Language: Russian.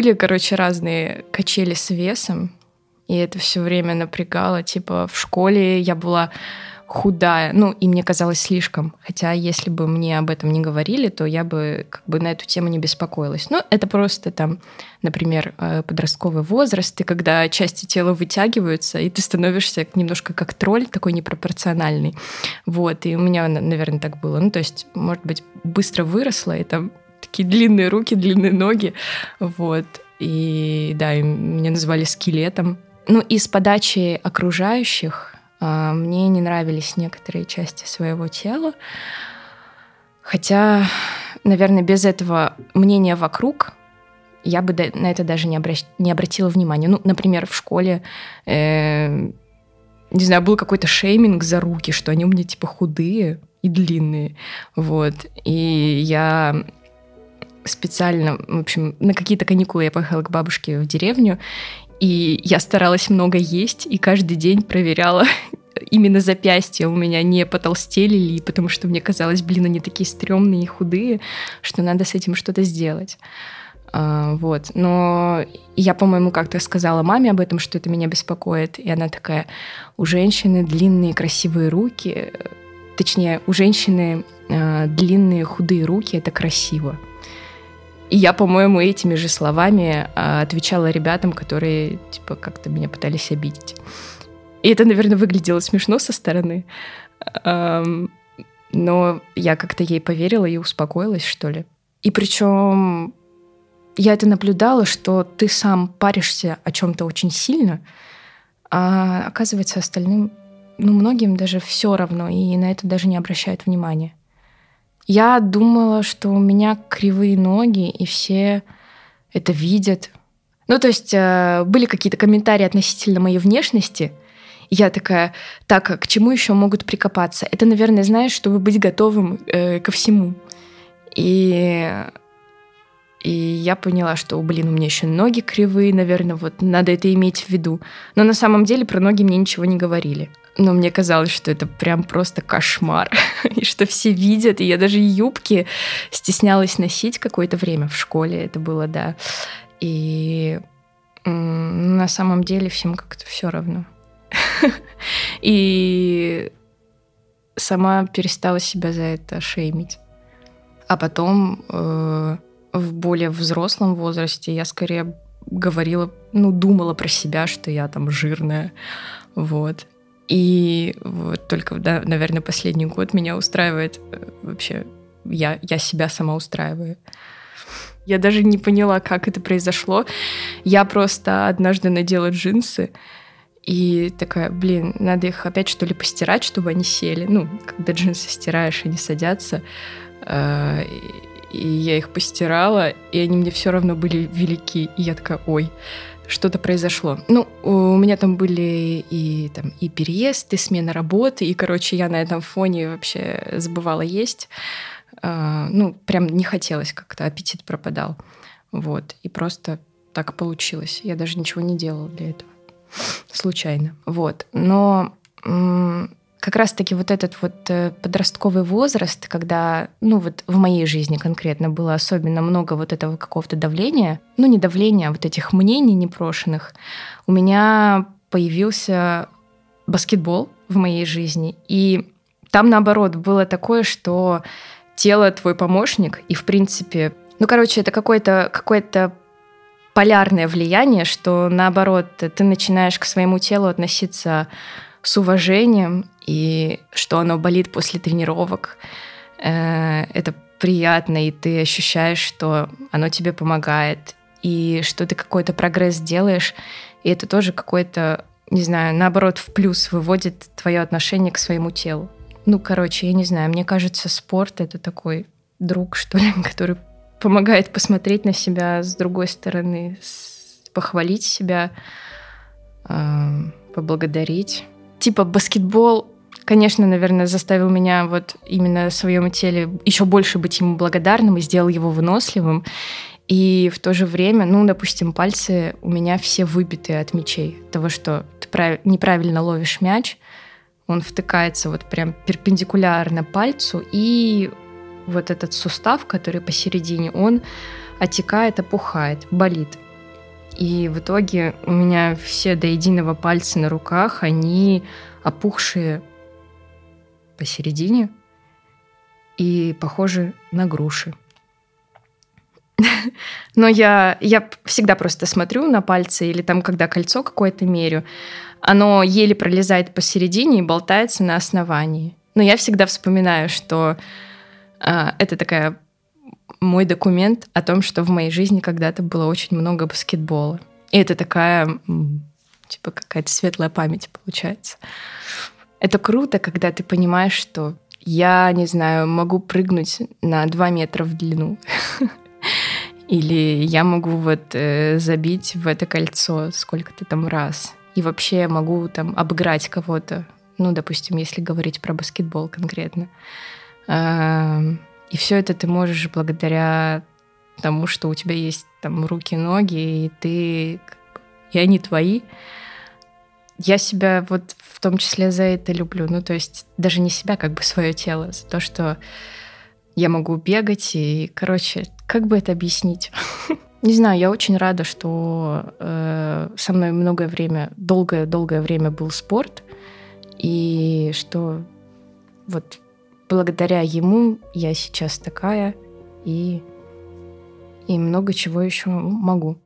были, короче, разные качели с весом, и это все время напрягало. Типа в школе я была худая, ну, и мне казалось слишком. Хотя, если бы мне об этом не говорили, то я бы как бы на эту тему не беспокоилась. Ну, это просто там, например, э, подростковый возраст, и когда части тела вытягиваются, и ты становишься немножко как тролль, такой непропорциональный. Вот, и у меня, наверное, так было. Ну, то есть, может быть, быстро выросла, и там такие длинные руки, длинные ноги, вот. И да, и меня называли скелетом. Ну, и с подачи окружающих а, мне не нравились некоторые части своего тела. Хотя, наверное, без этого мнения вокруг я бы на это даже не, обращ... не обратила внимания. Ну, например, в школе, э, не знаю, был какой-то шейминг за руки, что они у меня типа худые и длинные. Вот. И я специально, в общем, на какие-то каникулы я поехала к бабушке в деревню, и я старалась много есть, и каждый день проверяла именно запястья у меня не потолстели ли, потому что мне казалось, блин, они такие стрёмные и худые, что надо с этим что-то сделать. А, вот. Но я, по-моему, как-то сказала маме об этом, что это меня беспокоит. И она такая, у женщины длинные красивые руки, точнее, у женщины э, длинные худые руки, это красиво. И я, по-моему, этими же словами а, отвечала ребятам, которые типа как-то меня пытались обидеть. И это, наверное, выглядело смешно со стороны. Но я как-то ей поверила и успокоилась, что ли. И причем я это наблюдала, что ты сам паришься о чем-то очень сильно, а оказывается остальным, ну, многим даже все равно, и на это даже не обращают внимания. Я думала, что у меня кривые ноги, и все это видят. Ну, то есть э, были какие-то комментарии относительно моей внешности. я такая, так, а к чему еще могут прикопаться? Это, наверное, знаешь, чтобы быть готовым э, ко всему. И и я поняла, что, блин, у меня еще ноги кривые, наверное, вот надо это иметь в виду. Но на самом деле про ноги мне ничего не говорили. Но мне казалось, что это прям просто кошмар, и что все видят, и я даже юбки стеснялась носить какое-то время в школе, это было, да. И на самом деле всем как-то все равно. И сама перестала себя за это шеймить. А потом э, в более взрослом возрасте я скорее говорила, ну, думала про себя, что я там жирная, вот. И вот только, да, наверное, последний год меня устраивает э, вообще, я, я себя сама устраиваю. Я даже не поняла, как это произошло. Я просто однажды надела джинсы, и такая, блин, надо их опять что ли постирать, чтобы они сели. Ну, когда джинсы стираешь, они садятся. И я их постирала, и они мне все равно были велики. И я такая, ой, что-то произошло. Ну, у меня там были и, там, и переезд, и смена работы, и, короче, я на этом фоне вообще забывала есть. А, ну, прям не хотелось как-то, аппетит пропадал. Вот, и просто так получилось. Я даже ничего не делала для этого. Случайно. Вот. Но как раз-таки вот этот вот э, подростковый возраст, когда, ну вот в моей жизни конкретно было особенно много вот этого какого-то давления, ну не давления, а вот этих мнений непрошенных, у меня появился баскетбол в моей жизни. И там, наоборот, было такое, что тело твой помощник, и, в принципе, ну, короче, это какое-то какое полярное влияние, что, наоборот, ты начинаешь к своему телу относиться с уважением, и что оно болит после тренировок. Э, это приятно, и ты ощущаешь, что оно тебе помогает, и что ты какой-то прогресс делаешь, и это тоже какой-то, не знаю, наоборот, в плюс выводит твое отношение к своему телу. Ну, короче, я не знаю, мне кажется, спорт — это такой друг, что ли, который помогает посмотреть на себя с другой стороны, похвалить себя, э, поблагодарить типа баскетбол, конечно, наверное, заставил меня вот именно в своем теле еще больше быть ему благодарным и сделал его выносливым. И в то же время, ну, допустим, пальцы у меня все выбитые от мячей. Того, что ты прав... неправильно ловишь мяч, он втыкается вот прям перпендикулярно пальцу, и вот этот сустав, который посередине, он отекает, опухает, болит. И в итоге у меня все до единого пальца на руках, они опухшие посередине и похожи на груши. Но я, я всегда просто смотрю на пальцы или там, когда кольцо какое-то мерю, оно еле пролезает посередине и болтается на основании. Но я всегда вспоминаю, что а, это такая мой документ о том, что в моей жизни когда-то было очень много баскетбола. И это такая, типа, какая-то светлая память получается. Это круто, когда ты понимаешь, что я, не знаю, могу прыгнуть на 2 метра в длину. Или я могу вот э, забить в это кольцо сколько-то там раз. И вообще могу там обыграть кого-то. Ну, допустим, если говорить про баскетбол конкретно. И все это ты можешь благодаря тому, что у тебя есть там руки, ноги, и ты и они твои. Я себя вот в том числе за это люблю. Ну, то есть даже не себя, как бы свое тело, за то, что я могу бегать и, короче, как бы это объяснить? Не знаю, я очень рада, что э, со мной многое время, долгое-долгое время был спорт, и что вот благодаря ему я сейчас такая и, и много чего еще могу.